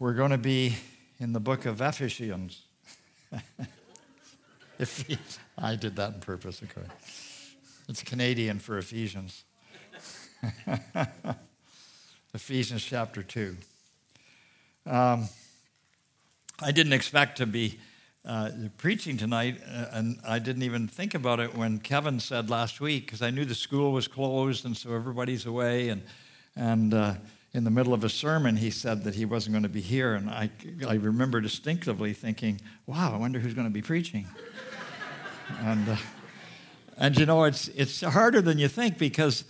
We're going to be in the book of Ephesians. I did that on purpose, okay. It's Canadian for Ephesians. Ephesians chapter 2. Um, I didn't expect to be uh, preaching tonight, uh, and I didn't even think about it when Kevin said last week, because I knew the school was closed, and so everybody's away. And, and uh, in the middle of a sermon, he said that he wasn't going to be here. And I, I remember distinctively thinking, wow, I wonder who's going to be preaching. and, uh, and you know, it's, it's harder than you think because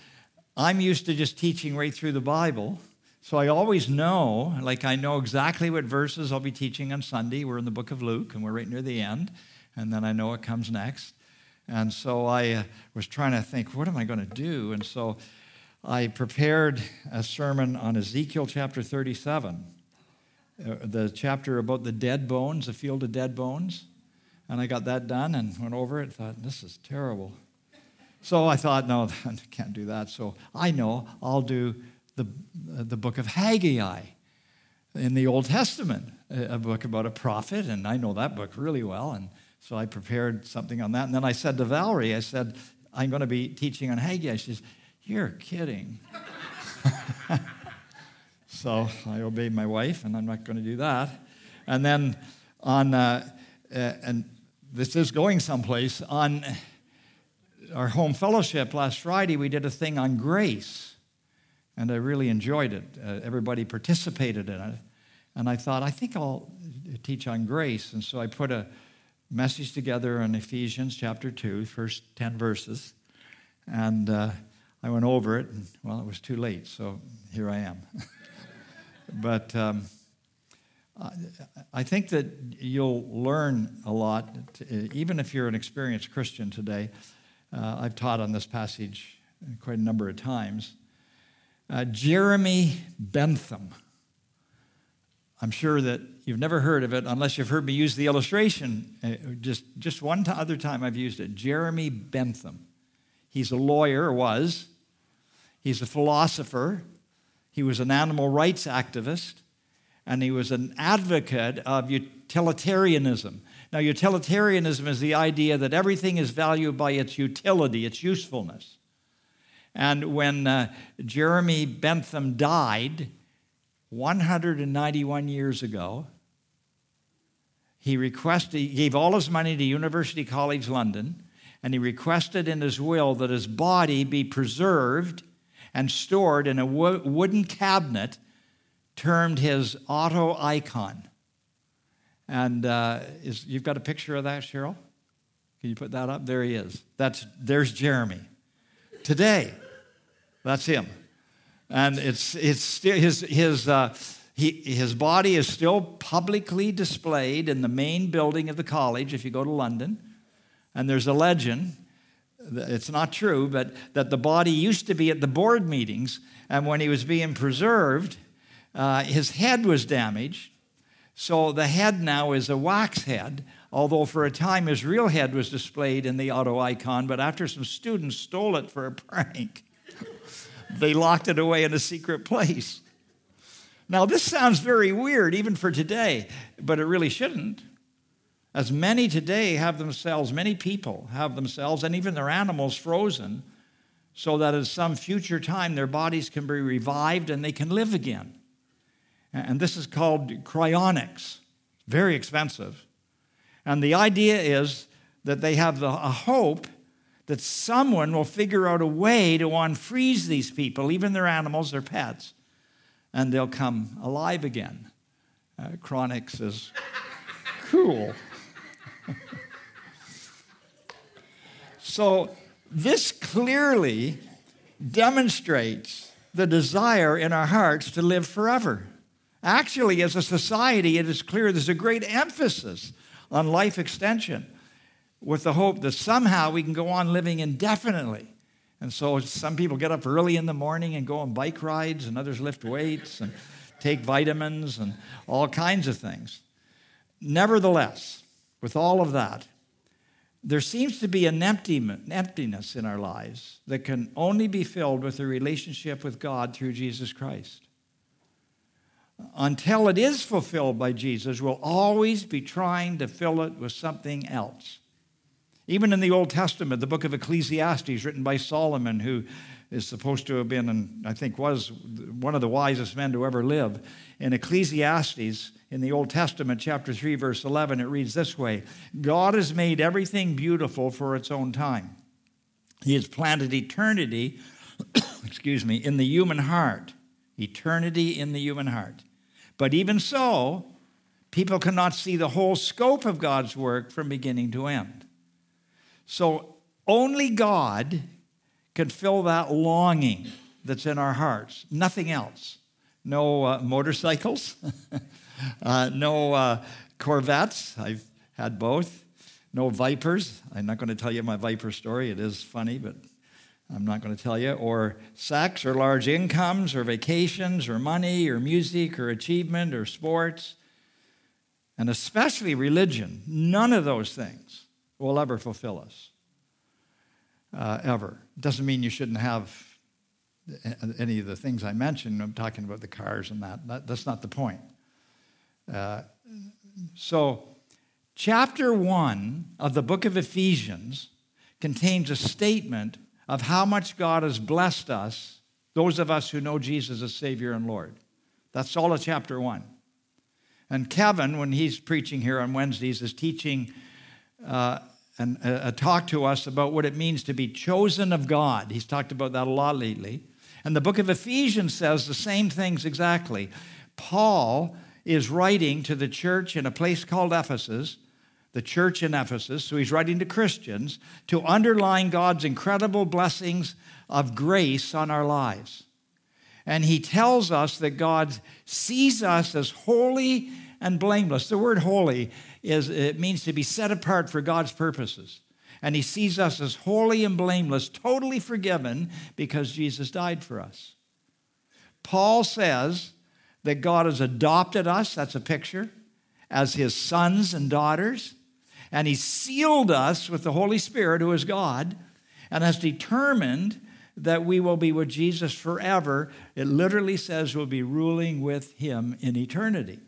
I'm used to just teaching right through the Bible. So I always know, like I know exactly what verses I'll be teaching on Sunday. We're in the book of Luke, and we're right near the end, and then I know what comes next. And so I uh, was trying to think, what am I going to do? And so I prepared a sermon on Ezekiel chapter 37, uh, the chapter about the dead bones, the field of dead bones. And I got that done and went over it. Thought, this is terrible. So I thought, no, I can't do that. So I know I'll do the, the book of Haggai in the Old Testament, a book about a prophet, and I know that book really well. And so I prepared something on that. And then I said to Valerie, I said, I'm going to be teaching on Haggai. She says, You're kidding. so I obeyed my wife, and I'm not going to do that. And then on, uh, uh, and this is going someplace, on our home fellowship last Friday, we did a thing on grace and I really enjoyed it. Uh, everybody participated in it. And I thought, I think I'll teach on grace. And so I put a message together on Ephesians chapter 2, first 10 verses. And uh, I went over it, and well, it was too late, so here I am. but um, I think that you'll learn a lot, even if you're an experienced Christian today. Uh, I've taught on this passage quite a number of times. Uh, Jeremy Bentham. I'm sure that you've never heard of it unless you've heard me use the illustration. Uh, just, just one other time I've used it. Jeremy Bentham. He's a lawyer, was. He's a philosopher. He was an animal rights activist. And he was an advocate of utilitarianism. Now, utilitarianism is the idea that everything is valued by its utility, its usefulness. And when uh, Jeremy Bentham died 191 years ago, he requested, he gave all his money to University College London, and he requested in his will that his body be preserved and stored in a wo- wooden cabinet termed his auto icon. And uh, is, you've got a picture of that, Cheryl? Can you put that up? There he is. That's, there's Jeremy. Today, that's him. And it's, it's still, his, his, uh, he, his body is still publicly displayed in the main building of the college if you go to London. And there's a legend, it's not true, but that the body used to be at the board meetings, and when he was being preserved, uh, his head was damaged. So the head now is a wax head, although for a time his real head was displayed in the auto icon, but after some students stole it for a prank, they locked it away in a secret place. Now, this sounds very weird, even for today, but it really shouldn't. As many today have themselves, many people have themselves, and even their animals frozen, so that at some future time their bodies can be revived and they can live again. And this is called cryonics, very expensive. And the idea is that they have the, a hope that someone will figure out a way to unfreeze these people, even their animals, their pets, and they'll come alive again. Uh, Cryonics is cool. So, this clearly demonstrates the desire in our hearts to live forever. Actually, as a society, it is clear there's a great emphasis on life extension with the hope that somehow we can go on living indefinitely. And so some people get up early in the morning and go on bike rides, and others lift weights and take vitamins and all kinds of things. Nevertheless, with all of that, there seems to be an emptiness in our lives that can only be filled with a relationship with God through Jesus Christ. until it is fulfilled by Jesus, we'll always be trying to fill it with something else. Even in the Old Testament, the book of Ecclesiastes, written by Solomon, who is supposed to have been, and I think was one of the wisest men to ever live. In Ecclesiastes, in the Old Testament, chapter 3, verse 11, it reads this way God has made everything beautiful for its own time. He has planted eternity, excuse me, in the human heart. Eternity in the human heart. But even so, people cannot see the whole scope of God's work from beginning to end. So only God can fill that longing that's in our hearts, nothing else. No uh, motorcycles, uh, no uh, Corvettes. I've had both. No Vipers. I'm not going to tell you my Viper story. It is funny, but I'm not going to tell you. Or sex, or large incomes, or vacations, or money, or music, or achievement, or sports, and especially religion. None of those things will ever fulfill us uh, ever. Doesn't mean you shouldn't have any of the things I mentioned. I'm talking about the cars and that. that that's not the point. Uh, so, chapter one of the book of Ephesians contains a statement of how much God has blessed us, those of us who know Jesus as Savior and Lord. That's all of chapter one. And Kevin, when he's preaching here on Wednesdays, is teaching uh, and uh, talk to us about what it means to be chosen of God. He's talked about that a lot lately. And the book of Ephesians says the same things exactly. Paul is writing to the church in a place called Ephesus, the church in Ephesus. So he's writing to Christians to underline God's incredible blessings of grace on our lives. And he tells us that God sees us as holy and blameless. The word holy is it means to be set apart for God's purposes. And he sees us as holy and blameless, totally forgiven because Jesus died for us. Paul says that God has adopted us, that's a picture, as his sons and daughters, and he sealed us with the Holy Spirit, who is God, and has determined that we will be with Jesus forever. It literally says we'll be ruling with him in eternity.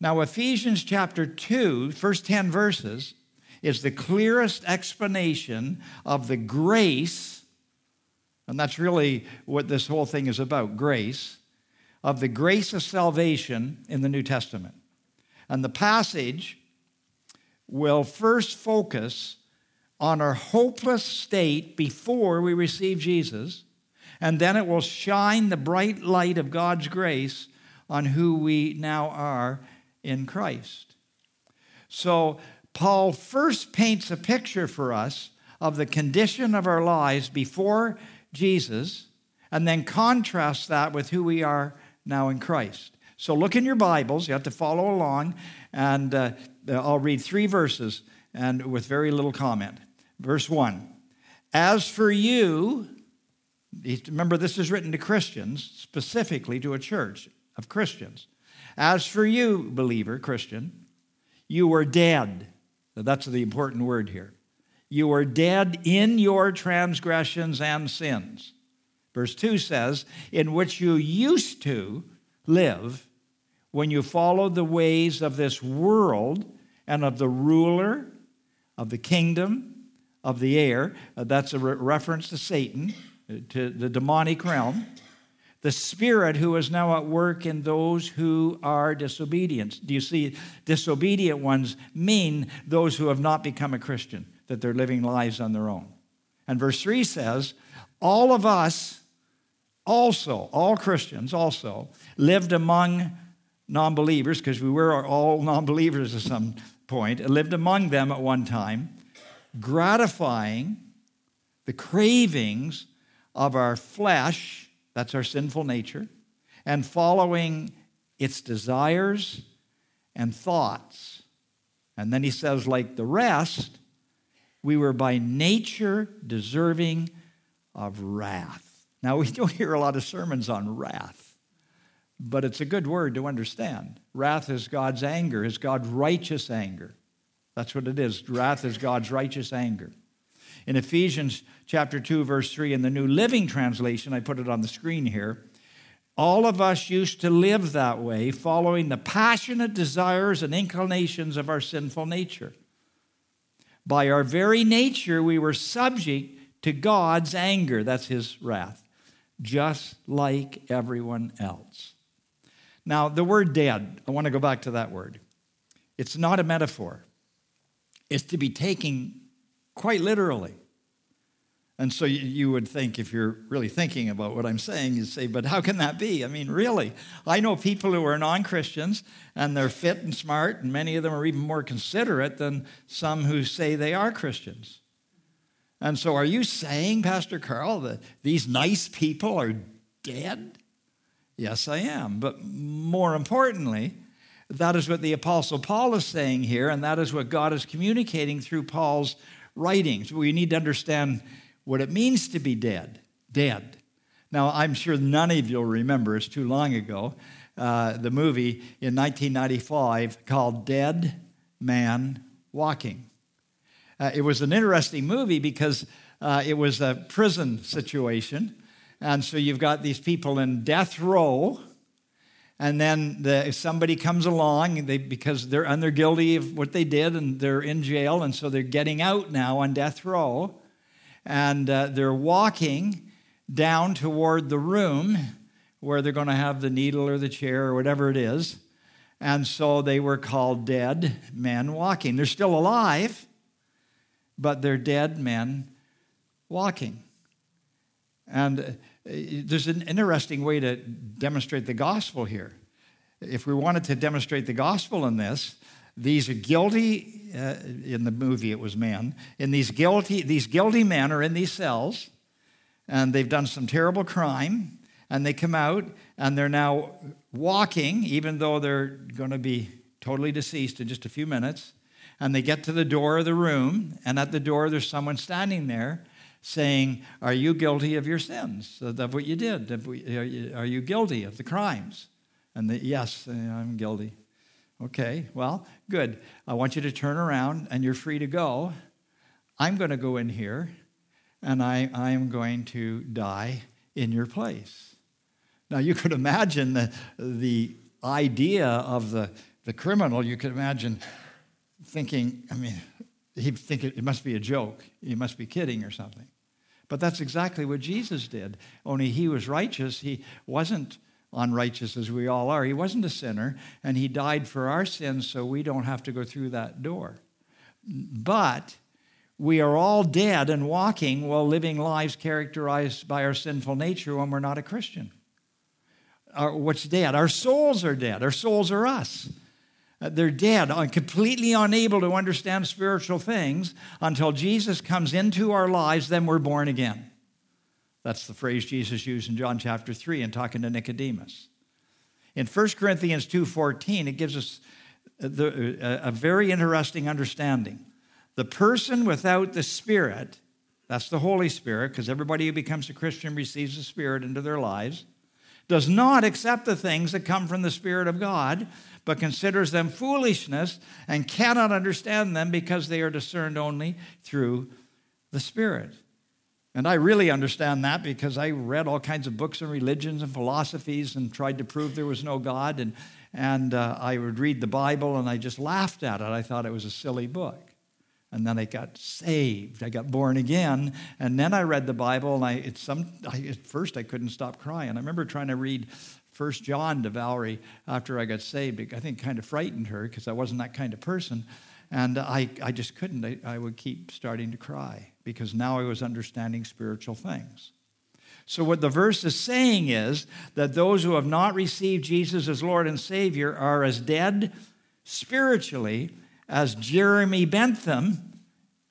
Now, Ephesians chapter 2, first 10 verses, is the clearest explanation of the grace, and that's really what this whole thing is about grace, of the grace of salvation in the New Testament. And the passage will first focus on our hopeless state before we receive Jesus, and then it will shine the bright light of God's grace on who we now are in Christ. So, Paul first paints a picture for us of the condition of our lives before Jesus, and then contrasts that with who we are now in Christ. So, look in your Bibles, you have to follow along, and uh, I'll read three verses and with very little comment. Verse 1 As for you, remember this is written to Christians, specifically to a church of Christians. As for you, believer, Christian, you were dead. That's the important word here. You were dead in your transgressions and sins. Verse 2 says, in which you used to live when you followed the ways of this world and of the ruler of the kingdom of the air. Uh, that's a re- reference to Satan, uh, to the demonic realm the Spirit who is now at work in those who are disobedient. Do you see? Disobedient ones mean those who have not become a Christian, that they're living lives on their own. And verse 3 says, All of us also, all Christians also, lived among non believers, because we were all non believers at some point, lived among them at one time, gratifying the cravings of our flesh that's our sinful nature. And following its desires and thoughts. And then he says, like the rest, we were by nature deserving of wrath. Now, we don't hear a lot of sermons on wrath, but it's a good word to understand. Wrath is God's anger, is God's righteous anger. That's what it is. Wrath is God's righteous anger. In Ephesians chapter 2, verse 3, in the New Living Translation, I put it on the screen here, All of us used to live that way, following the passionate desires and inclinations of our sinful nature. By our very nature, we were subject to God's anger. That's his wrath, just like everyone else. Now, the word dead, I want to go back to that word. It's not a metaphor, it's to be taken quite literally. And so you would think, if you're really thinking about what I'm saying, you say, but how can that be? I mean, really? I know people who are non Christians and they're fit and smart, and many of them are even more considerate than some who say they are Christians. And so, are you saying, Pastor Carl, that these nice people are dead? Yes, I am. But more importantly, that is what the Apostle Paul is saying here, and that is what God is communicating through Paul's writings. We need to understand what it means to be dead. Dead. Now, I'm sure none of you will remember, it's too long ago, uh, the movie in 1995 called Dead Man Walking. Uh, it was an interesting movie because uh, it was a prison situation. And so you've got these people in death row, and then the, somebody comes along they, because they're they're guilty of what they did, and they're in jail, and so they're getting out now on death row, and uh, they're walking down toward the room where they're going to have the needle or the chair or whatever it is, and so they were called dead men walking. They're still alive, but they're dead men walking. And uh, there's an interesting way to demonstrate the gospel here. If we wanted to demonstrate the gospel in this, these are guilty, uh, in the movie it was men, and these guilty, these guilty men are in these cells, and they've done some terrible crime, and they come out, and they're now walking, even though they're going to be totally deceased in just a few minutes and they get to the door of the room, and at the door there's someone standing there saying, Are you guilty of your sins, of what you did? Are you guilty of the crimes? And the, yes, uh, I'm guilty. Okay, well, good. I want you to turn around and you're free to go. I'm going to go in here and I, I am going to die in your place. Now, you could imagine the, the idea of the, the criminal. You could imagine thinking, I mean, he'd think it, it must be a joke. He must be kidding or something. But that's exactly what Jesus did. Only he was righteous. He wasn't unrighteous as we all are. He wasn't a sinner, and he died for our sins so we don't have to go through that door. But we are all dead and walking while living lives characterized by our sinful nature when we're not a Christian. Our, what's dead? Our souls are dead. Our souls are us. Uh, they're dead, uh, completely unable to understand spiritual things until Jesus comes into our lives, then we're born again. That's the phrase Jesus used in John chapter 3 in talking to Nicodemus. In 1 Corinthians 2:14, it gives us the, a very interesting understanding. The person without the Spirit, that's the Holy Spirit, because everybody who becomes a Christian receives the Spirit into their lives, does not accept the things that come from the Spirit of God, but considers them foolishness and cannot understand them because they are discerned only through the Spirit. And I really understand that because I read all kinds of books and religions and philosophies and tried to prove there was no God. And, and uh, I would read the Bible and I just laughed at it. I thought it was a silly book. And then I got saved. I got born again. And then I read the Bible and I, it's some, I, at first I couldn't stop crying. I remember trying to read First John to Valerie after I got saved. I think kind of frightened her because I wasn't that kind of person. And I, I just couldn't. I, I would keep starting to cry because now I was understanding spiritual things. So, what the verse is saying is that those who have not received Jesus as Lord and Savior are as dead spiritually as Jeremy Bentham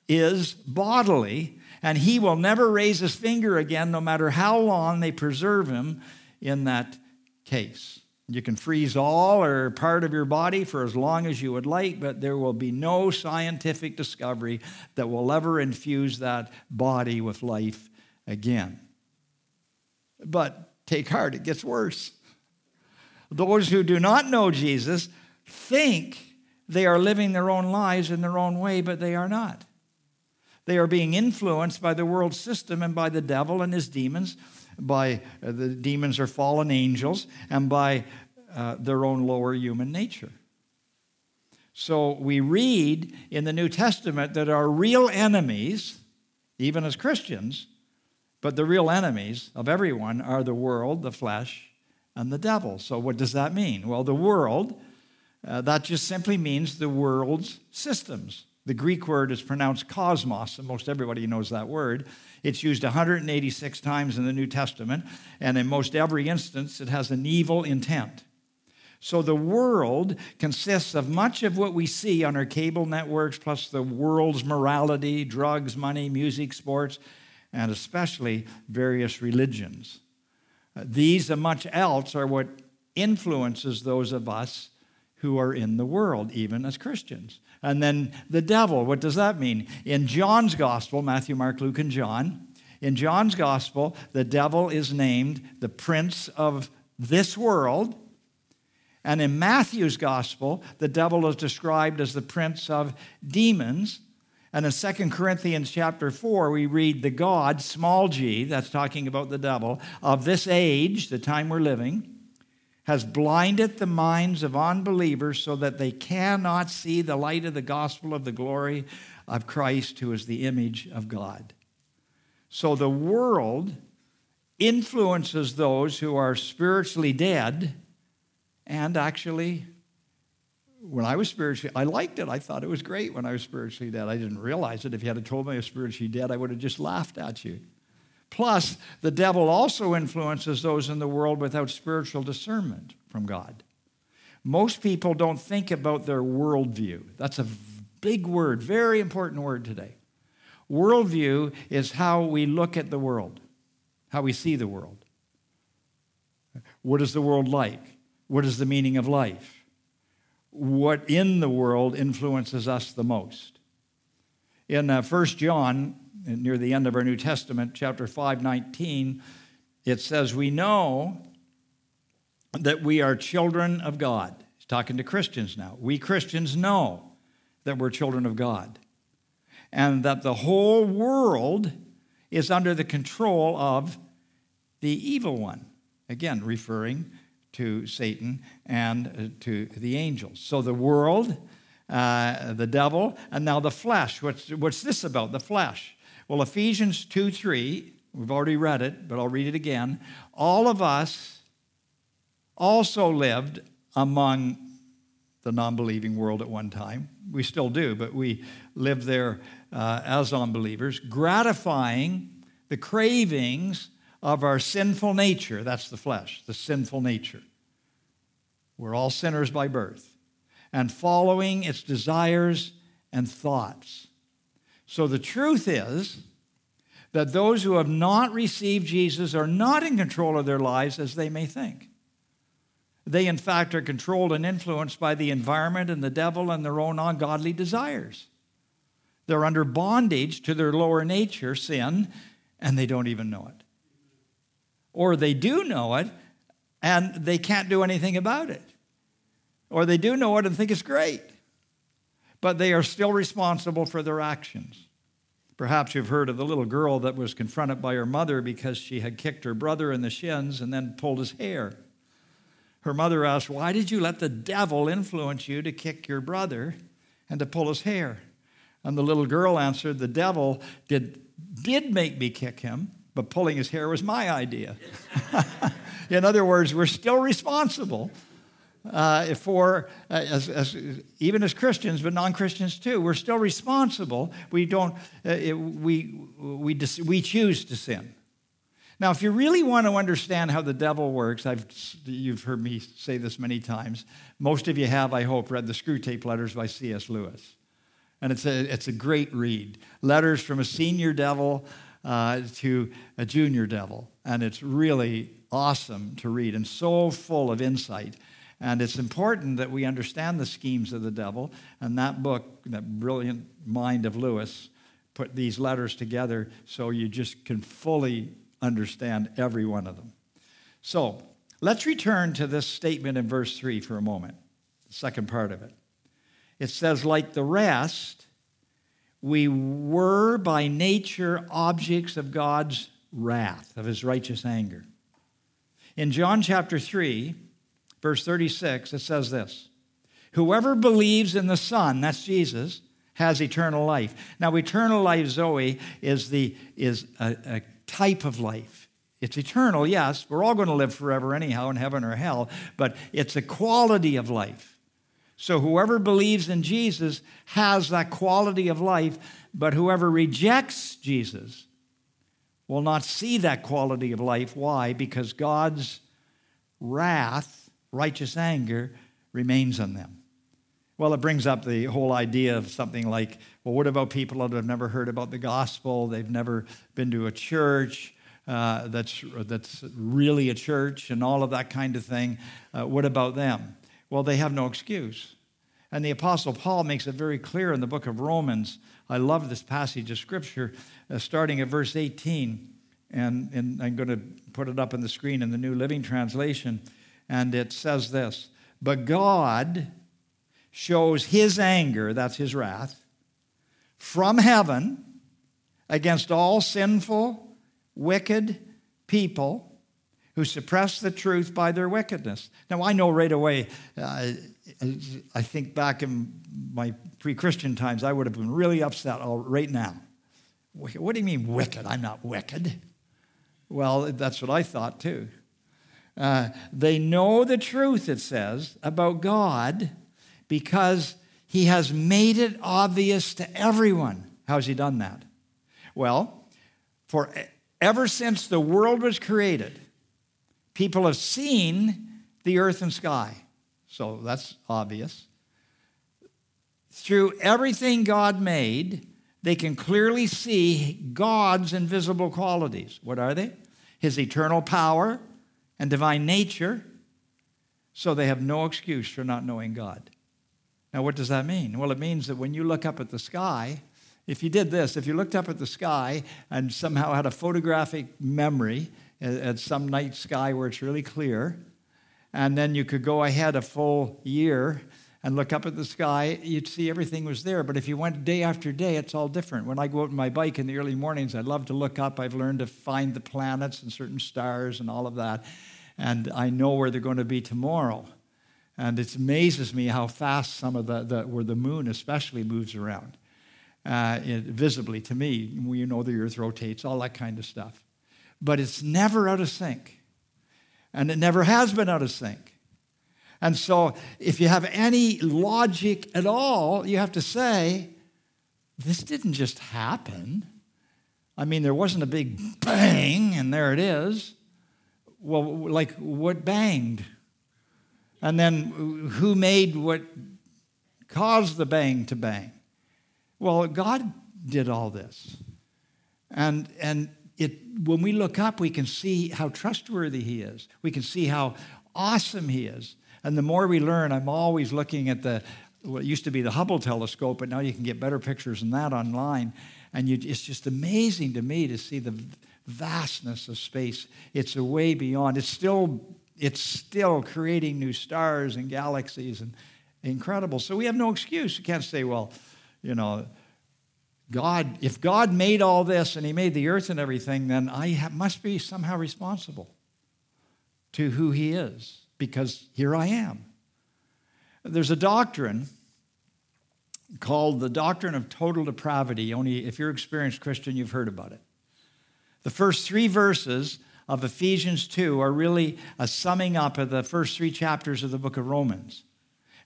is bodily, and he will never raise his finger again, no matter how long they preserve him in that case. You can freeze all or part of your body for as long as you would like, but there will be no scientific discovery that will ever infuse that body with life again. But take heart, it gets worse. Those who do not know Jesus think they are living their own lives in their own way, but they are not. They are being influenced by the world system and by the devil and his demons by uh, the demons or fallen angels and by uh, their own lower human nature. So we read in the New Testament that our real enemies, even as Christians, but the real enemies of everyone are the world, the flesh, and the devil. So what does that mean? Well, the world, uh, that just simply means the world's systems. The Greek word is pronounced cosmos, and most everybody knows that word. It's used 186 times in the New Testament, and in most every instance, it has an evil intent. So the world consists of much of what we see on our cable networks, plus the world's morality, drugs, money, music, sports, and especially various religions. Uh, these and much else are what influences those of us who are in the world, even as Christians. And then the devil, what does that mean? In John's gospel, Matthew, Mark, Luke, and John, in John's gospel, the devil is named the prince of this world and in Matthew's gospel, the devil is described as the prince of demons. And in 2 Corinthians chapter 4, we read the God, small g, that's talking about the devil, of this age, the time we're living, has blinded the minds of unbelievers so that they cannot see the light of the gospel of the glory of Christ, who is the image of God. So the world influences those who are spiritually dead and actually, when I was spiritually, I liked it. I thought it was great when I was spiritually dead. I didn't realize it. If you had told me I was spiritually dead, I would have just laughed at you. Plus, the devil also influences those in the world without spiritual discernment from God. Most people don't think about their worldview. That's a big word, very important word today. Worldview is how we look at the world, how we see the world. What is the world like? What is the meaning of life? What in the world influences us the most? In uh, 1 John, near the end of our New Testament, chapter 5, 19, it says, We know that we are children of God. He's talking to Christians now. We Christians know that we're children of God and that the whole world is under the control of the evil one. Again, referring to Satan and uh, to the angels. So the world, uh, the devil, and now the flesh. What's, what's this about, the flesh? Well, Ephesians 2 3, we've already read it, but I'll read it again. All of us also lived among the non believing world at one time. We still do, but we live there uh, as unbelievers, gratifying the cravings of our sinful nature. That's the flesh, the sinful nature. We're all sinners by birth. And following its desires and thoughts. So the truth is that those who have not received Jesus are not in control of their lives as they may think. They, in fact, are controlled and influenced by the environment and the devil and their own ungodly desires. They're under bondage to their lower nature, sin, and they don't even know it or they do know it and they can't do anything about it. Or they do know it and think it's great, but they are still responsible for their actions. Perhaps you've heard of the little girl that was confronted by her mother because she had kicked her brother in the shins and then pulled his hair. Her mother asked, Why did you let the devil influence you to kick your brother and to pull his hair? And the little girl answered, The devil did, did make me kick him, but pulling his hair was my idea. In other words, we're still responsible uh, for, uh, as, as, even as Christians, but non Christians too, we're still responsible. We, don't, uh, it, we, we, we choose to sin. Now, if you really want to understand how the devil works, I've, you've heard me say this many times. Most of you have, I hope, read the Screwtape Letters by C.S. Lewis. And it's a, it's a great read. Letters from a senior devil uh, to a junior devil. And it's really awesome to read and so full of insight. And it's important that we understand the schemes of the devil. And that book, that brilliant mind of Lewis, put these letters together so you just can fully understand every one of them. So let's return to this statement in verse 3 for a moment, the second part of it. It says, like the rest, we were by nature objects of God's wrath, of his righteous anger. In John chapter 3, verse 36, it says this Whoever believes in the Son, that's Jesus, has eternal life. Now, eternal life, Zoe, is, the, is a, a type of life. It's eternal, yes. We're all going to live forever anyhow in heaven or hell, but it's a quality of life. So whoever believes in Jesus has that quality of life, but whoever rejects Jesus will not see that quality of life. Why? Because God's wrath, righteous anger, remains on them. Well, it brings up the whole idea of something like, well, what about people that have never heard about the gospel? They've never been to a church uh, that's, that's really a church and all of that kind of thing. Uh, what about them? Well, they have no excuse. And the Apostle Paul makes it very clear in the book of Romans. I love this passage of Scripture, uh, starting at verse 18. And, and I'm going to put it up on the screen in the New Living Translation. And it says this But God shows his anger, that's his wrath, from heaven against all sinful, wicked people who suppress the truth by their wickedness. Now, I know right away, uh, I think back in my pre Christian times, I would have been really upset right now. What do you mean wicked? I'm not wicked. Well, that's what I thought too. Uh, they know the truth, it says, about God because he has made it obvious to everyone. How's he done that? Well, for ever since the world was created, people have seen the earth and sky. So that's obvious. Through everything God made, they can clearly see God's invisible qualities. What are they? His eternal power and divine nature. So they have no excuse for not knowing God. Now, what does that mean? Well, it means that when you look up at the sky, if you did this, if you looked up at the sky and somehow had a photographic memory at some night sky where it's really clear, and then you could go ahead a full year and look up at the sky, you'd see everything was there. But if you went day after day, it's all different. When I go out on my bike in the early mornings, I love to look up. I've learned to find the planets and certain stars and all of that. And I know where they're going to be tomorrow. And it amazes me how fast some of the, the where the moon especially moves around uh, it, visibly to me. You know the earth rotates, all that kind of stuff. But it's never out of sync. And it never has been out of sync. And so if you have any logic at all, you have to say, this didn't just happen. I mean, there wasn't a big bang, and there it is. Well, like what banged? And then who made what caused the bang to bang? Well, God did all this. And, and it, when we look up, we can see how trustworthy He is. We can see how awesome He is. And the more we learn, I'm always looking at the, what used to be the Hubble telescope, but now you can get better pictures than that online. And you, it's just amazing to me to see the vastness of space. It's a way beyond. It's still it's still creating new stars and galaxies and incredible. So we have no excuse. You can't say, well, you know, God, if God made all this and He made the earth and everything, then I ha- must be somehow responsible to who He is because here I am. There's a doctrine called the doctrine of total depravity. Only if you're an experienced Christian, you've heard about it. The first three verses of Ephesians 2 are really a summing up of the first three chapters of the book of Romans.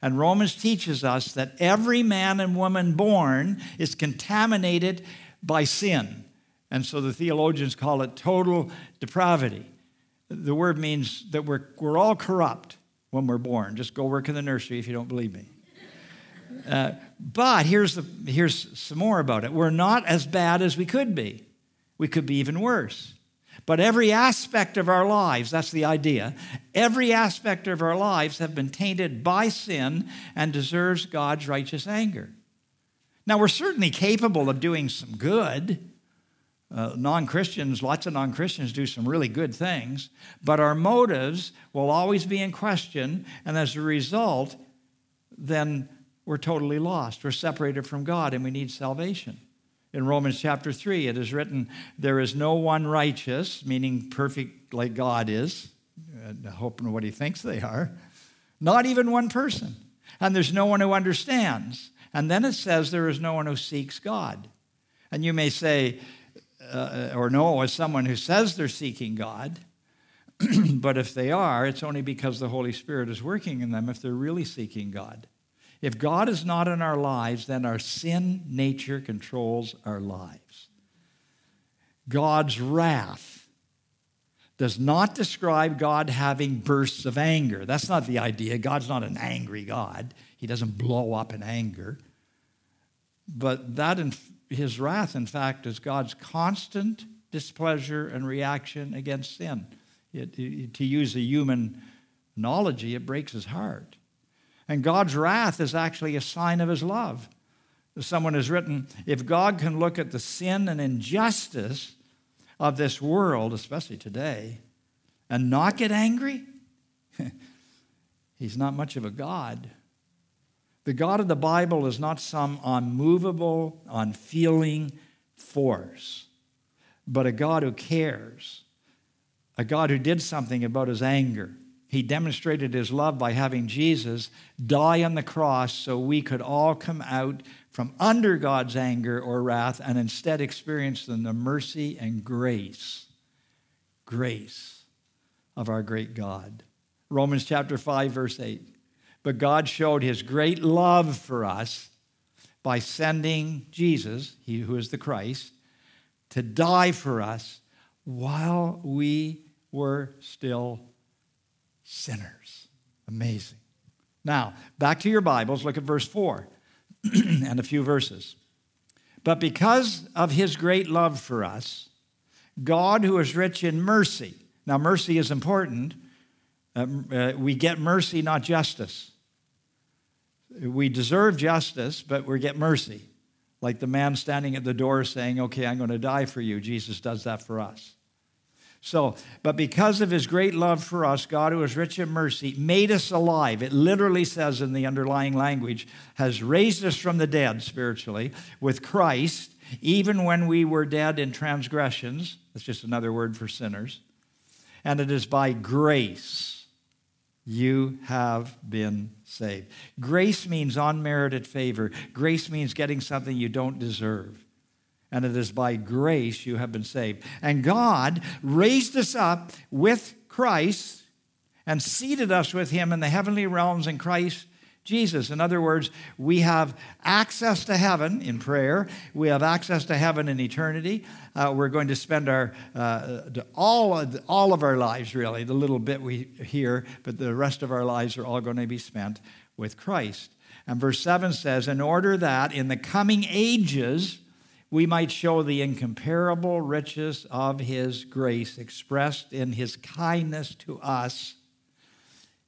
And Romans teaches us that every man and woman born is contaminated by sin. And so the theologians call it total depravity. The word means that we're, we're all corrupt when we're born. Just go work in the nursery if you don't believe me. Uh, but here's, the, here's some more about it. We're not as bad as we could be. We could be even worse. But every aspect of our lives, that's the idea, every aspect of our lives have been tainted by sin and deserves God's righteous anger. Now, we're certainly capable of doing some good. Uh, non Christians, lots of non Christians do some really good things, but our motives will always be in question, and as a result, then we're totally lost. We're separated from God and we need salvation. In Romans chapter 3, it is written, There is no one righteous, meaning perfect like God is, uh, hoping what he thinks they are, not even one person. And there's no one who understands. And then it says, There is no one who seeks God. And you may say, uh, or know as someone who says they're seeking God, but if they are, it's only because the Holy Spirit is working in them if they're really seeking God. If God is not in our lives, then our sin nature controls our lives. God's wrath does not describe God having bursts of anger. That's not the idea. God's not an angry God, He doesn't blow up in anger. But that, in, His wrath, in fact, is God's constant displeasure and reaction against sin. It, it, to use a human analogy, it breaks His heart. And God's wrath is actually a sign of his love. Someone has written if God can look at the sin and injustice of this world, especially today, and not get angry, he's not much of a God. The God of the Bible is not some unmovable, unfeeling force, but a God who cares, a God who did something about his anger he demonstrated his love by having Jesus die on the cross so we could all come out from under God's anger or wrath and instead experience the mercy and grace, grace of our great God. Romans chapter 5, verse 8. But God showed his great love for us by sending Jesus, he who is the Christ, to die for us while we were still sinners. Amazing. Now, back to your Bibles, look at verse 4 and a few verses. But because of his great love for us, God, who is rich in mercy, now mercy is important. Uh, uh, we get mercy, not justice. We deserve justice, but we get mercy. Like the man standing at the door saying, Okay, I'm going to die for you. Jesus does that for us. So, but because of his great love for us, God, who is rich in mercy, made us alive. It literally says in the underlying language, has raised us from the dead spiritually with Christ, even when we were dead in transgressions. That's just another word for sinners. And it is by grace you have been saved. Grace means unmerited favor, grace means getting something you don't deserve and it is by grace you have been saved. And God raised us up with Christ and seated us with him in the heavenly realms in Christ Jesus. In other words, we have access to heaven in prayer. We have access to heaven in eternity. Uh, we're going to spend our uh, all of, all of our lives, really, the little bit we hear, but the rest of our lives are all going to be spent with Christ. And verse 7 says, In order that in the coming ages we might show the incomparable riches of his grace expressed in his kindness to us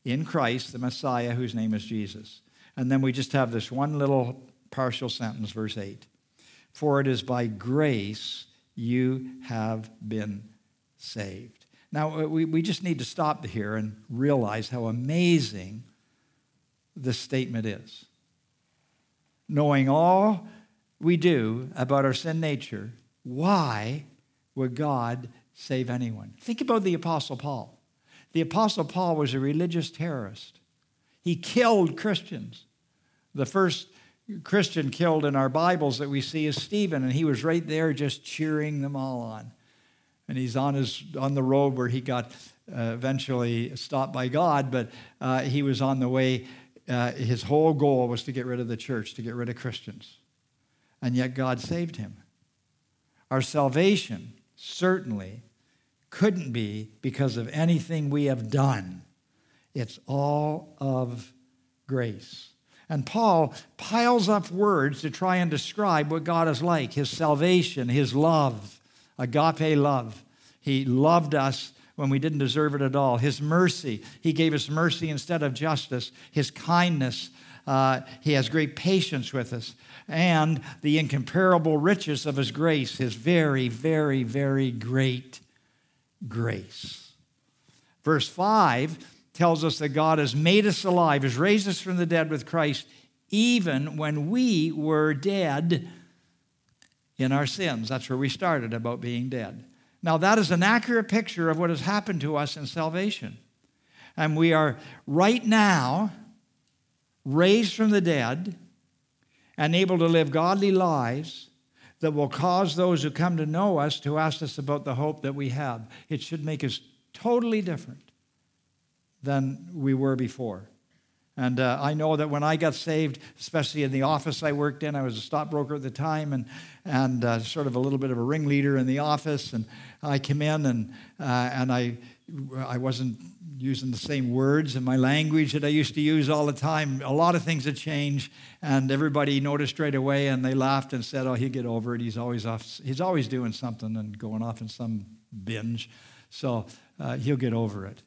in Christ, the Messiah, whose name is Jesus. And then we just have this one little partial sentence, verse 8. For it is by grace you have been saved. Now, uh, we, we just need to stop here and realize how amazing this statement is. Knowing all we do about our sin nature, why would God save anyone? Think about the Apostle Paul. The Apostle Paul was a religious terrorist, he killed Christians. The first Christian killed in our Bibles that we see is Stephen, and he was right there just cheering them all on. And he's on, his, on the road where he got uh, eventually stopped by God, but uh, he was on the way. Uh, his whole goal was to get rid of the church, to get rid of Christians and yet God saved him. Our salvation certainly couldn't be because of anything we have done. It's all of grace. And Paul piles up words to try and describe what God is like his salvation, his love, agape love. He loved us when we didn't deserve it at all. His mercy, he gave us mercy instead of justice. His kindness, uh, he has great patience with us and the incomparable riches of His grace, His very, very, very great grace. Verse 5 tells us that God has made us alive, has raised us from the dead with Christ, even when we were dead in our sins. That's where we started about being dead. Now, that is an accurate picture of what has happened to us in salvation. And we are right now raised from the dead and able to live godly lives that will cause those who come to know us to ask us about the hope that we have. It should make us totally different than we were before. And uh, I know that when I got saved, especially in the office I worked in, I was a stockbroker at the time and, and uh, sort of a little bit of a ringleader in the office. And I came in and, uh, and I, I wasn't using the same words in my language that I used to use all the time. A lot of things had changed, and everybody noticed straight away, and they laughed and said, "Oh, he'll get over it. He's always off. He's always doing something and going off in some binge, so uh, he'll get over it."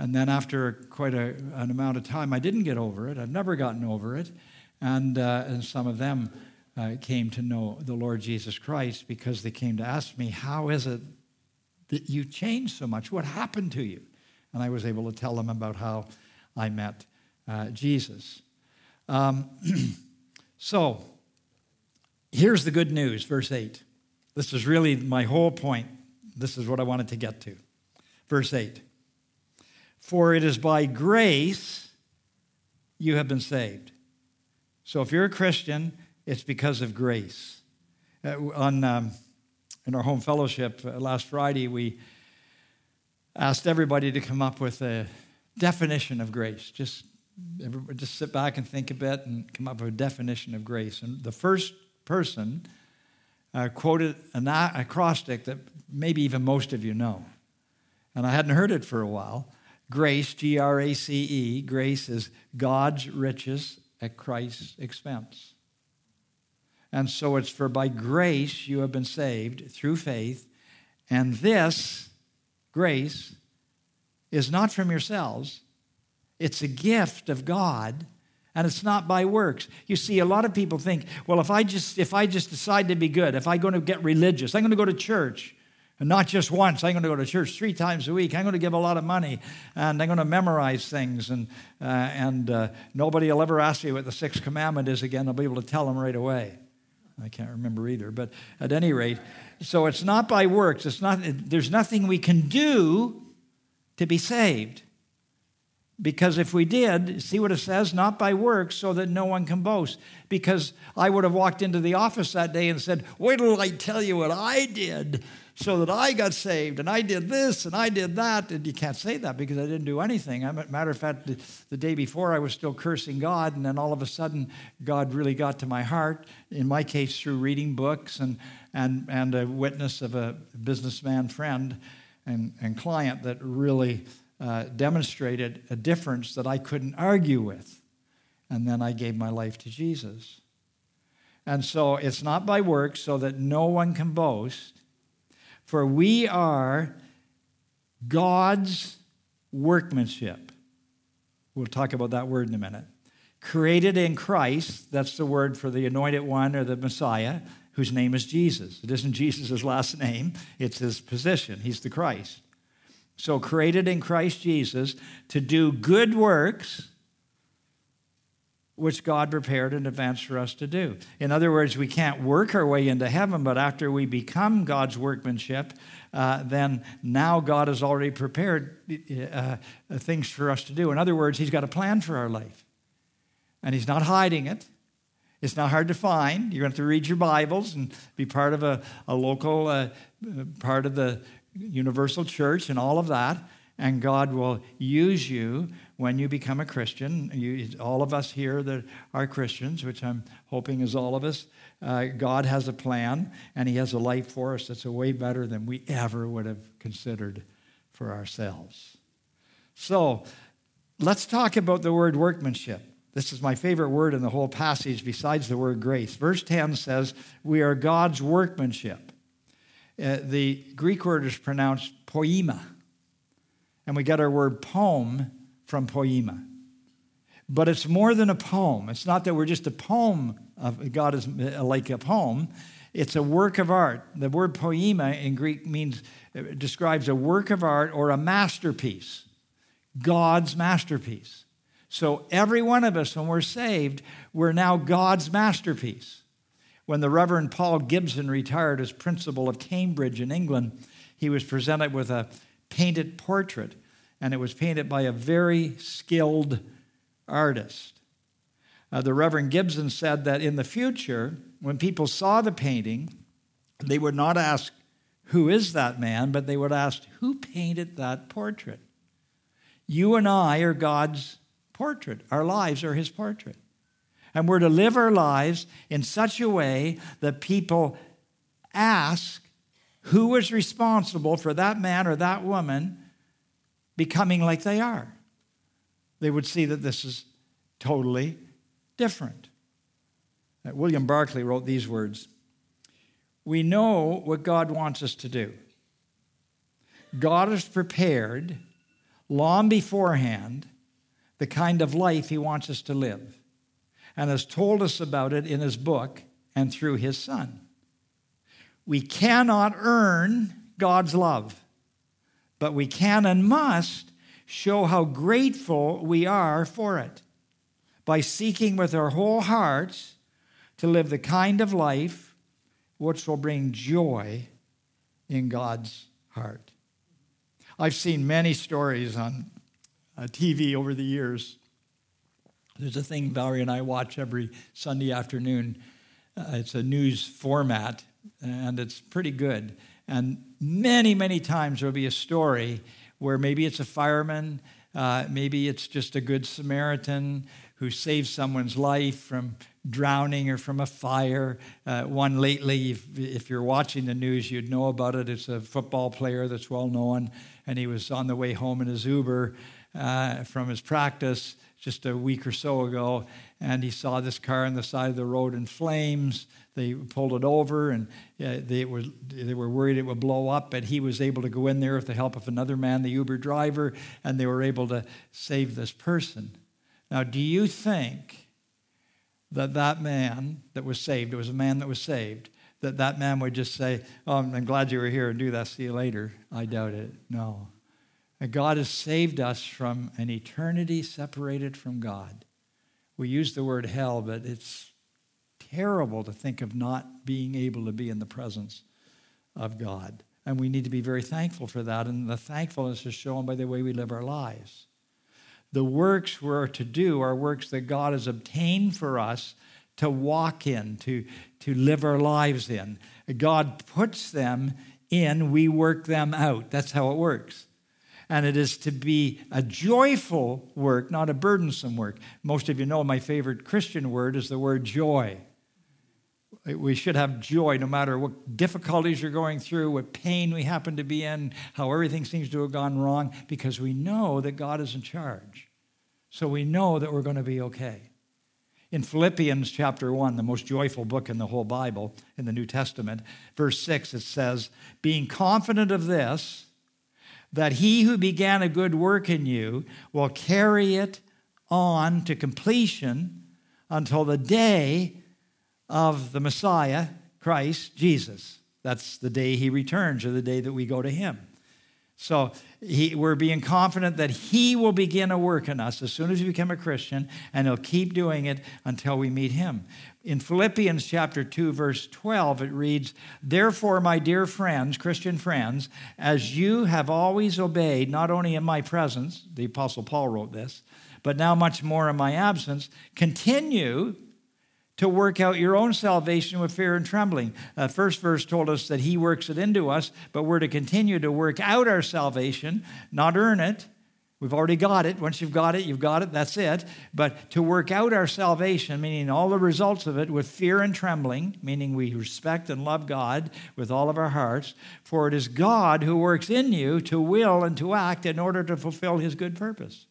And then after quite a, an amount of time, I didn't get over it. I've never gotten over it. And, uh, and some of them uh, came to know the Lord Jesus Christ because they came to ask me, How is it that you changed so much? What happened to you? And I was able to tell them about how I met uh, Jesus. Um, so here's the good news, verse 8. This is really my whole point. This is what I wanted to get to. Verse 8. For it is by grace you have been saved. So if you're a Christian, it's because of grace. Uh, on, um, in our home fellowship uh, last Friday, we asked everybody to come up with a definition of grace. Just, just sit back and think a bit and come up with a definition of grace. And the first person uh, quoted an acrostic that maybe even most of you know. And I hadn't heard it for a while. Grace, G R A C E, grace is God's riches at Christ's expense. And so it's for by grace you have been saved through faith, and this grace is not from yourselves, it's a gift of God and it's not by works you see a lot of people think well if i just if i just decide to be good if i'm going to get religious i'm going to go to church and not just once. I'm going to go to church three times a week. I'm going to give a lot of money and I'm going to memorize things. And, uh, and uh, nobody will ever ask me what the sixth commandment is again. I'll be able to tell them right away. I can't remember either. But at any rate, so it's not by works. It's not, there's nothing we can do to be saved. Because if we did, see what it says? Not by works, so that no one can boast. Because I would have walked into the office that day and said, Wait till I tell you what I did so that I got saved and I did this and I did that. And you can't say that because I didn't do anything. I, matter of fact, the, the day before I was still cursing God, and then all of a sudden God really got to my heart, in my case through reading books and, and, and a witness of a businessman friend and, and client that really uh, demonstrated a difference that I couldn't argue with. And then I gave my life to Jesus. And so it's not by works so that no one can boast. For we are God's workmanship. We'll talk about that word in a minute. Created in Christ, that's the word for the anointed one or the Messiah, whose name is Jesus. It isn't Jesus' last name, it's his position. He's the Christ. So, created in Christ Jesus to do good works which God prepared in advance for us to do. In other words, we can't work our way into heaven, but after we become God's workmanship, uh, then now God has already prepared uh, things for us to do. In other words, He's got a plan for our life, and He's not hiding it. It's not hard to find. You're going to have to read your Bibles and be part of a, a local uh, part of the universal church and all of that and God will use you when you become a Christian. You, all of us here that are Christians, which I'm hoping is all of us, uh, God has a plan and He has a life for us that's way better than we ever would have considered for ourselves. So let's talk about the word workmanship. This is my favorite word in the whole passage besides the word grace. Verse 10 says, We are God's workmanship. Uh, the Greek word is pronounced poema and we get our word poem from poema. But it's more than a poem. It's not that we're just a poem of God is uh, like a poem. It's a work of art. The word poema in Greek means uh, describes a work of art or a masterpiece. God's masterpiece. So every one of us when we're saved, we're now God's masterpiece. When the Reverend Paul Gibson retired as principal of Cambridge in England, he was presented with a painted portrait, and it was painted by a very skilled artist. Uh, the Reverend Gibson said that in the future, when people saw the painting, they would not ask, Who is that man? but they would ask, Who painted that portrait? You and I are God's portrait. Our lives are his portrait. And we're to live our lives in such a way that people ask who was responsible for that man or that woman becoming like they are. They would see that this is totally different. William Barclay wrote these words We know what God wants us to do. God has prepared long beforehand the kind of life He wants us to live and has told us about it in His book and through His Son. We cannot earn God's love, but we can and must show how grateful we are for it by seeking with our whole hearts to live the kind of life which will bring joy in God's heart. I've seen many stories on uh, TV over the years. There's a thing Valerie and I watch every Sunday afternoon. Uh, it's a news format, and it's pretty good. And many, many times there'll be a story where maybe it's a fireman, uh, maybe it's just a good Samaritan who saves someone's life from drowning or from a fire. Uh, one lately, if, if, you're watching the news, you'd know about it. It's a football player that's well known, and he was on the way home in his Uber uh, from his practice just a week or so ago, and he saw this car on the side of the road in flames. They pulled it over, and they, were, they were worried it would blow up, but he was able to go in there with the help of another man, the Uber driver, and they were able to save this person. Now, do you think that that man that was saved, it was a man that was saved, that that man would just say, Oh, I'm glad you were here and do that. See you later. I doubt it. No. God has saved us from an eternity separated from God. We use the word hell, but it's terrible to think of not being able to be in the presence of God. And we need to be very thankful for that. And the thankfulness is shown by the way we live our lives. The works we're to do are works that God has obtained for us to walk in, to, to live our lives in. God puts them in, we work them out. That's how it works. And it is to be a joyful work, not a burdensome work. Most of you know my favorite Christian word is the word joy. We should have joy no matter what difficulties you're going through, what pain we happen to be in, how everything seems to have gone wrong, because we know that God is in charge. So we know that we're going to be okay. In Philippians chapter 1, the most joyful book in the whole Bible, in the New Testament, verse 6, it says, Being confident of this, that he who began a good work in you will carry it on to completion until the day of the Messiah, Christ Jesus. That's the day he returns or the day that we go to him. So he, we're being confident that he will begin a work in us as soon as we become a Christian, and he'll keep doing it until we meet him. In Philippians chapter 2, verse 12, it reads, Therefore, my dear friends, Christian friends, as you have always obeyed, not only in my presence, the Apostle Paul wrote this, but now much more in my absence, continue to work out your own salvation with fear and trembling. Uh, first verse told us that He works it into us, but we're to continue to work out our salvation, not earn it. We've already got it. Once you've got it, you've got it. That's it. But to work out our salvation, meaning all the results of it with fear and trembling, meaning we respect and love God with all of our hearts. For it is God who works in you to will and to act in order to fulfill his good purpose.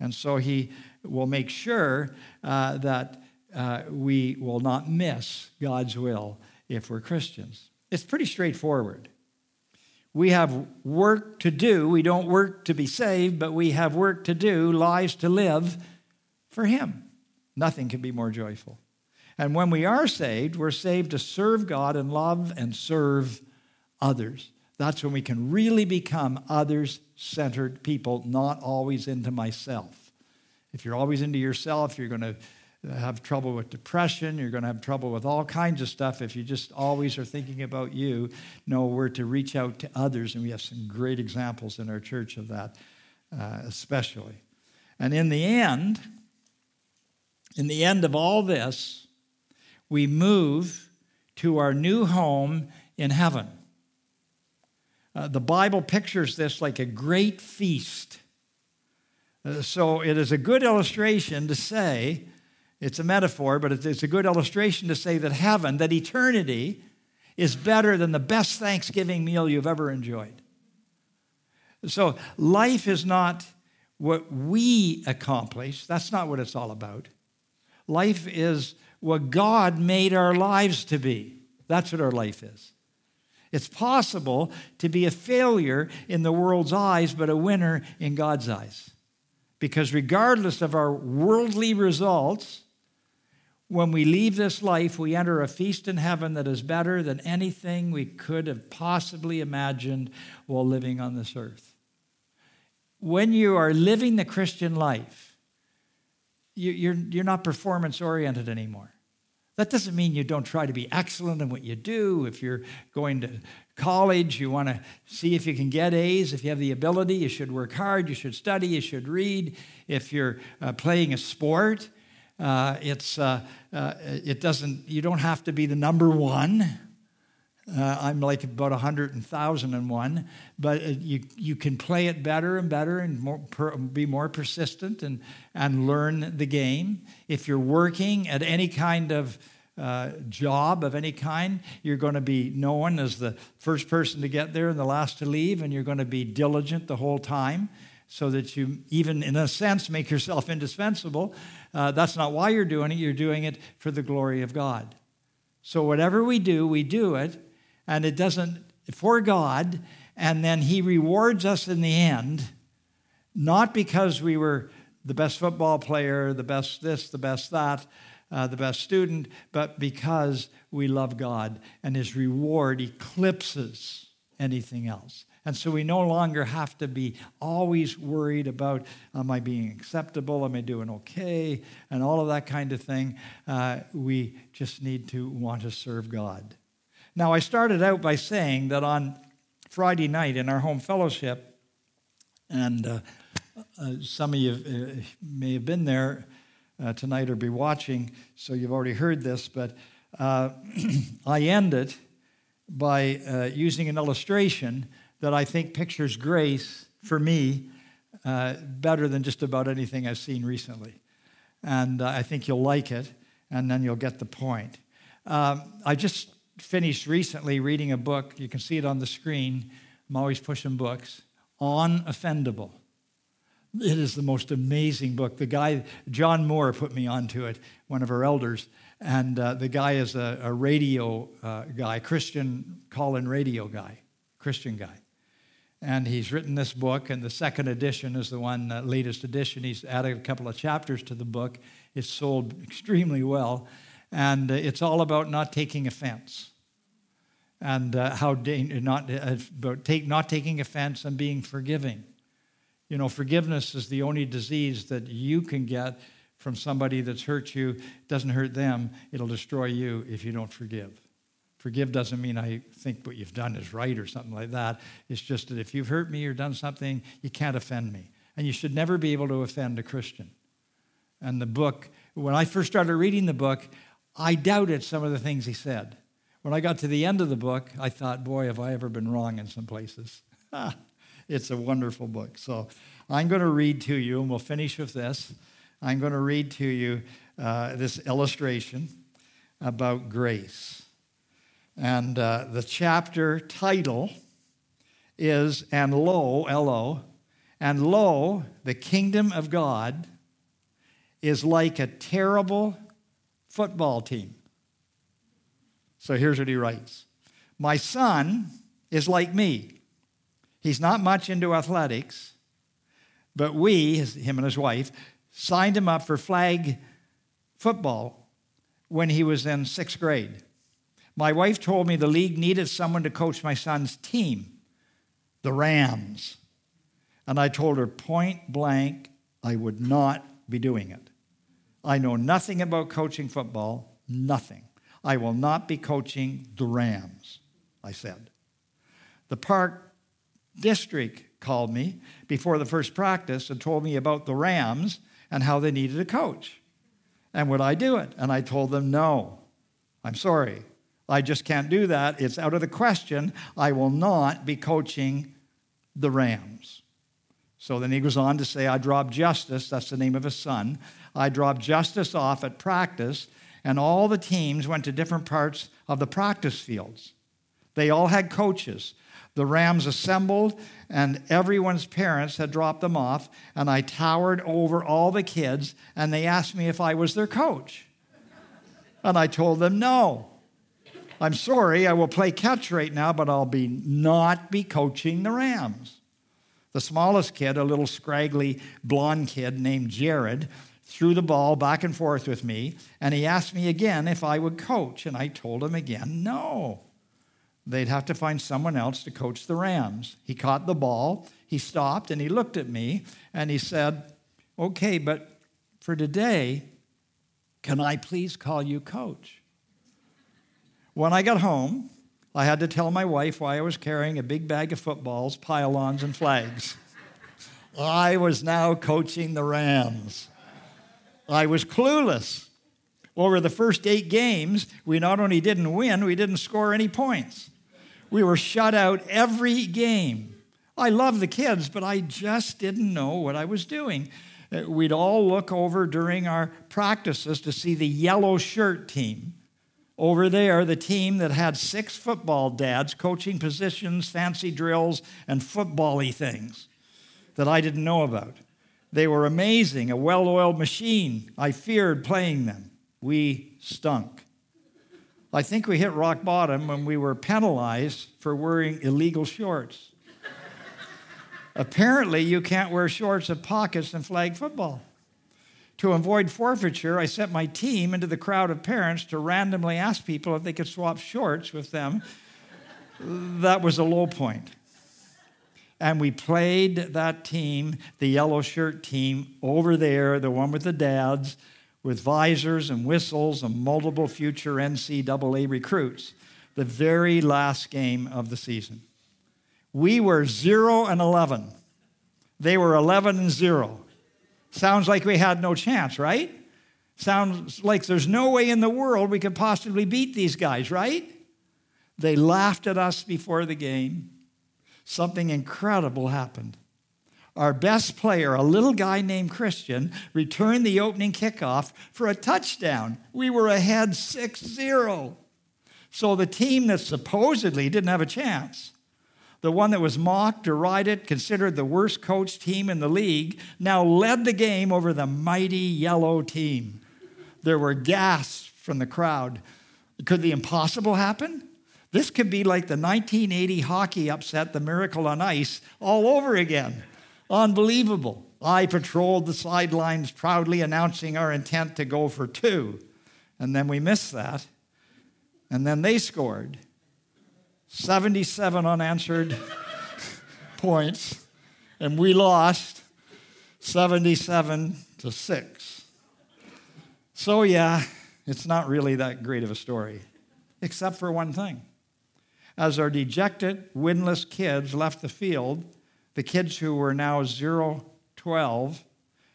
And so he will make sure uh, that uh, we will not miss God's will if we're Christians. It's pretty straightforward. We have work to do. We don't work to be saved, but we have work to do, lives to live for Him. Nothing can be more joyful. And when we are saved, we're saved to serve God and love and serve others. That's when we can really become others centered people, not always into myself. If you're always into yourself, you're going to have trouble with depression. You're going to have trouble with all kinds of stuff if you just always are thinking about you. No, we're to reach out to others, and we have some great examples in our church of that, uh, especially. And in the end, in the end of all this, we move to our new home in heaven. Uh, the Bible pictures this like a great feast. Uh, so it is a good illustration to say it's a metaphor, but it's a good illustration to say that heaven, that eternity, is better than the best Thanksgiving meal you've ever enjoyed. So life is not what we accomplish, that's not what it's all about. Life is what God made our lives to be. That's what our life is. It's possible to be a failure in the world's eyes, but a winner in God's eyes. Because regardless of our worldly results, when we leave this life, we enter a feast in heaven that is better than anything we could have possibly imagined while living on this earth. When you are living the Christian life, you're, you're not performance oriented anymore. That doesn't mean you don't try to be excellent in what you do. If you're going to college, you want to see if you can get A's. If you have the ability, you should work hard, you should study, you should read. If you're uh, playing a sport, uh, it's, uh, uh, it doesn't, you don't have to be the number one. Uh, I'm like about 100,001, but uh, you, you can play it better and better and more, per, be more persistent and, and learn the game. If you're working at any kind of uh, job of any kind, you're going to be known as the first person to get there and the last to leave, and you're going to be diligent the whole time so that you, even in a sense, make yourself indispensable. Uh, that's not why you're doing it, you're doing it for the glory of God. So, whatever we do, we do it, and it doesn't, for God, and then He rewards us in the end, not because we were the best football player, the best this, the best that, uh, the best student, but because we love God, and His reward eclipses anything else. And so we no longer have to be always worried about am I being acceptable? Am I doing okay? And all of that kind of thing. Uh, we just need to want to serve God. Now, I started out by saying that on Friday night in our home fellowship, and uh, uh, some of you uh, may have been there uh, tonight or be watching, so you've already heard this, but uh, I ended by using an illustration that I think pictures grace for me uh, better than just about anything I've seen recently. And uh, I think you'll like it, and then you'll get the point. Um, I just finished recently reading a book. You can see it on the screen. I'm always pushing books Unoffendable. It is the most amazing book. The guy, John Moore, put me onto it, one of our elders. And uh, the guy is a, a radio uh, guy, Christian call in radio guy, Christian guy. And he's written this book, and the second edition is the one, uh, latest edition. He's added a couple of chapters to the book. It's sold extremely well, and uh, it's all about not taking offense and uh, how da- not, uh, about take, not taking offense and being forgiving. You know, forgiveness is the only disease that you can get from somebody that's hurt you. It doesn't hurt them, it'll destroy you if you don't forgive. Forgive doesn't mean I think what you've done is right or something like that. It's just that if you've hurt me or done something, you can't offend me. And you should never be able to offend a Christian. And the book, when I first started reading the book, I doubted some of the things he said. When I got to the end of the book, I thought, boy, have I ever been wrong in some places. it's a wonderful book. So I'm going to read to you, and we'll finish with this. I'm going to read to you uh, this illustration about grace. And uh, the chapter title is And Lo, L O, and lo, the kingdom of God is like a terrible football team. So here's what he writes My son is like me. He's not much into athletics, but we, him and his wife, signed him up for flag football when he was in sixth grade. My wife told me the league needed someone to coach my son's team, the Rams. And I told her point blank I would not be doing it. I know nothing about coaching football, nothing. I will not be coaching the Rams, I said. The park district called me before the first practice and told me about the Rams and how they needed a coach. And would I do it? And I told them, no, I'm sorry. I just can't do that. It's out of the question. I will not be coaching the Rams. So then he goes on to say, I dropped Justice, that's the name of his son. I dropped Justice off at practice, and all the teams went to different parts of the practice fields. They all had coaches. The Rams assembled, and everyone's parents had dropped them off, and I towered over all the kids, and they asked me if I was their coach. And I told them no. I'm sorry, I will play catch right now, but I'll be not be coaching the Rams. The smallest kid, a little scraggly blonde kid named Jared, threw the ball back and forth with me, and he asked me again if I would coach, and I told him again no. They'd have to find someone else to coach the Rams. He caught the ball, he stopped, and he looked at me, and he said, Okay, but for today, can I please call you coach? When I got home, I had to tell my wife why I was carrying a big bag of footballs, pylons, and flags. I was now coaching the Rams. I was clueless. Over the first eight games, we not only didn't win, we didn't score any points. We were shut out every game. I love the kids, but I just didn't know what I was doing. Uh, we'd all look over during our practices to see the yellow shirt team over there, the team that had six football dads coaching positions, fancy drills, and football y things that I didn't know about. They were amazing, a well oiled machine. I feared playing them. We stunk. I think we hit rock bottom when we were penalized for wearing illegal shorts. Apparently, you can't wear shorts with pockets in flag football. To avoid forfeiture, I sent my team into the crowd of parents to randomly ask people if they could swap shorts with them. that was a low point. And we played that team, the yellow shirt team, over there, the one with the dads, with visors and whistles and multiple future NCAA recruits, the very last game of the season. We were 0 and 11. They were 11 and 0. Sounds like we had no chance, right? Sounds like there's no way in the world we could possibly beat these guys, right? They laughed at us before the game. Something incredible happened. Our best player, a little guy named Christian, returned the opening kickoff for a touchdown. We were ahead 6 0. So the team that supposedly didn't have a chance the one that was mocked, derided, considered the worst coach team in the league, now led the game over the mighty yellow team. There were gasps from the crowd. Could the impossible happen? This could be like the 1980 hockey upset, the Miracle on Ice, all over again. Unbelievable. I patrolled the sidelines proudly announcing our intent to go for two. And then we missed that. And then they scored. 77 unanswered points, and we lost 77 to 6. So, yeah, it's not really that great of a story, except for one thing. As our dejected, winless kids left the field, the kids who were now 0 12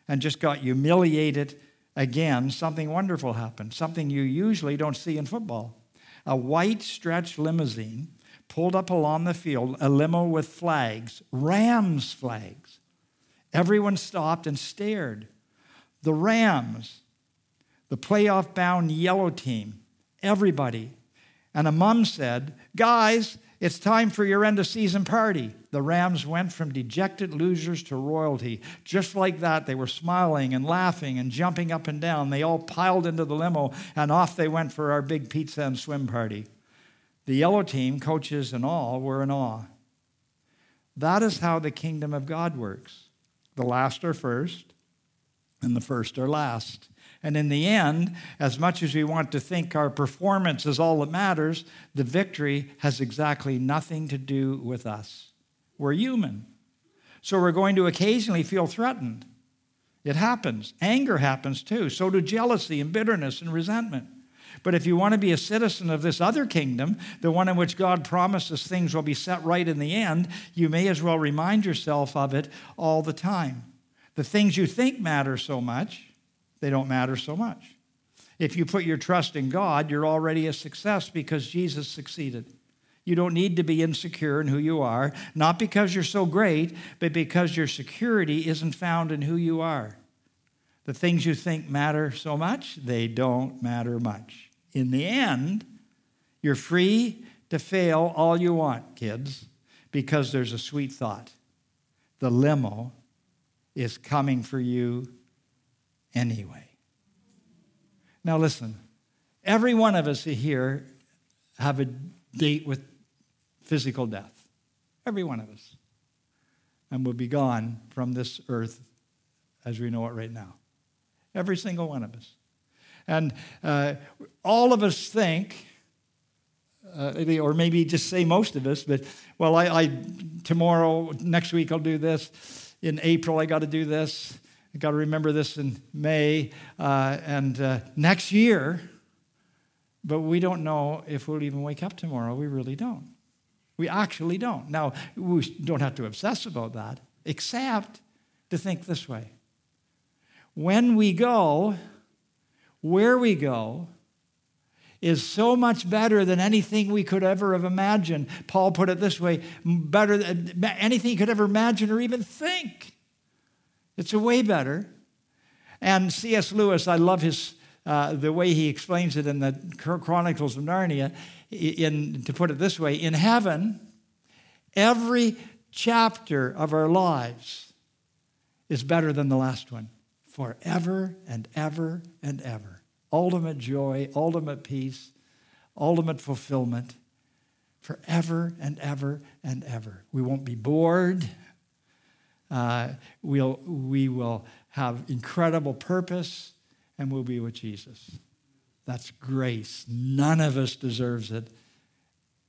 and just got humiliated again, something wonderful happened, something you usually don't see in football. A white stretch limousine pulled up along the field, a limo with flags, Rams flags. Everyone stopped and stared. The Rams, the playoff bound yellow team, everybody. And a mom said, Guys, it's time for your end of season party. The Rams went from dejected losers to royalty. Just like that, they were smiling and laughing and jumping up and down. They all piled into the limo, and off they went for our big pizza and swim party. The yellow team, coaches and all, were in awe. That is how the kingdom of God works. The last are first, and the first are last. And in the end, as much as we want to think our performance is all that matters, the victory has exactly nothing to do with us. We're human. So we're going to occasionally feel threatened. It happens. Anger happens too. So do jealousy and bitterness and resentment. But if you want to be a citizen of this other kingdom, the one in which God promises things will be set right in the end, you may as well remind yourself of it all the time. The things you think matter so much, they don't matter so much. If you put your trust in God, you're already a success because Jesus succeeded. You don't need to be insecure in who you are, not because you're so great, but because your security isn't found in who you are. The things you think matter so much, they don't matter much. In the end, you're free to fail all you want, kids, because there's a sweet thought. The limo is coming for you anyway. Now, listen, every one of us here have a date with physical death. Every one of us. And we'll be gone from this earth as we know it right now. Every single one of us. And uh, all of us think, uh, or maybe just say most of us, but well, I, I tomorrow, next week I'll do this. In April, I got to do this. I got to remember this in May uh, and uh, next year, but we don't know if we'll even wake up tomorrow. We really don't. We actually don't. Now, we don't have to obsess about that, except to think this way. When we go, where we go, is so much better than anything we could ever have imagined. Paul put it this way better than anything you could ever imagine or even think. It's a way better. And C.S. Lewis, I love his uh, the way he explains it in the Chronicles of Narnia. In, to put it this way, in heaven, every chapter of our lives is better than the last one, forever and ever and ever. Ultimate joy, ultimate peace, ultimate fulfillment, forever and ever and ever. We won't be bored uh, we'll, we will have incredible purpose and we'll be with Jesus. That's grace. None of us deserves it.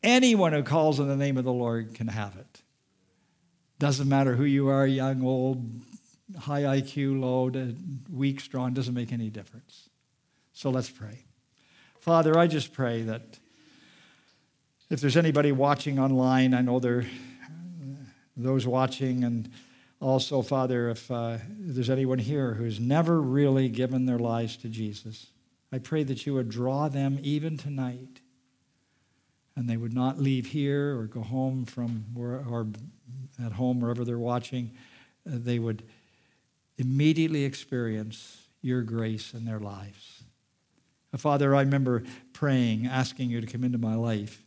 Anyone who calls on the name of the Lord can have it. Doesn't matter who you are, young, old, high IQ, low, weak, strong, doesn't make any difference. So let's pray. Father, I just pray that if there's anybody watching online, I know there those watching and also, Father, if uh, there's anyone here who's never really given their lives to Jesus, I pray that you would draw them even tonight and they would not leave here or go home from where, or at home, wherever they're watching. Uh, they would immediately experience your grace in their lives. Father, I remember praying, asking you to come into my life.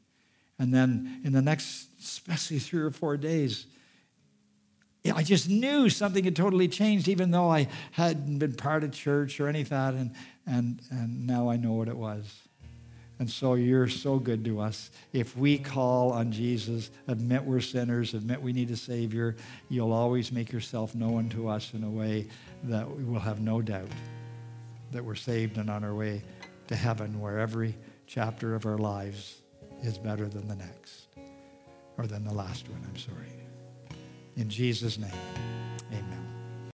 And then in the next, especially three or four days, I just knew something had totally changed, even though I hadn't been part of church or any of that, and, and, and now I know what it was. And so you're so good to us. If we call on Jesus, admit we're sinners, admit we need a Savior, you'll always make yourself known to us in a way that we will have no doubt that we're saved and on our way to heaven, where every chapter of our lives is better than the next, or than the last one, I'm sorry. In Jesus' name, amen.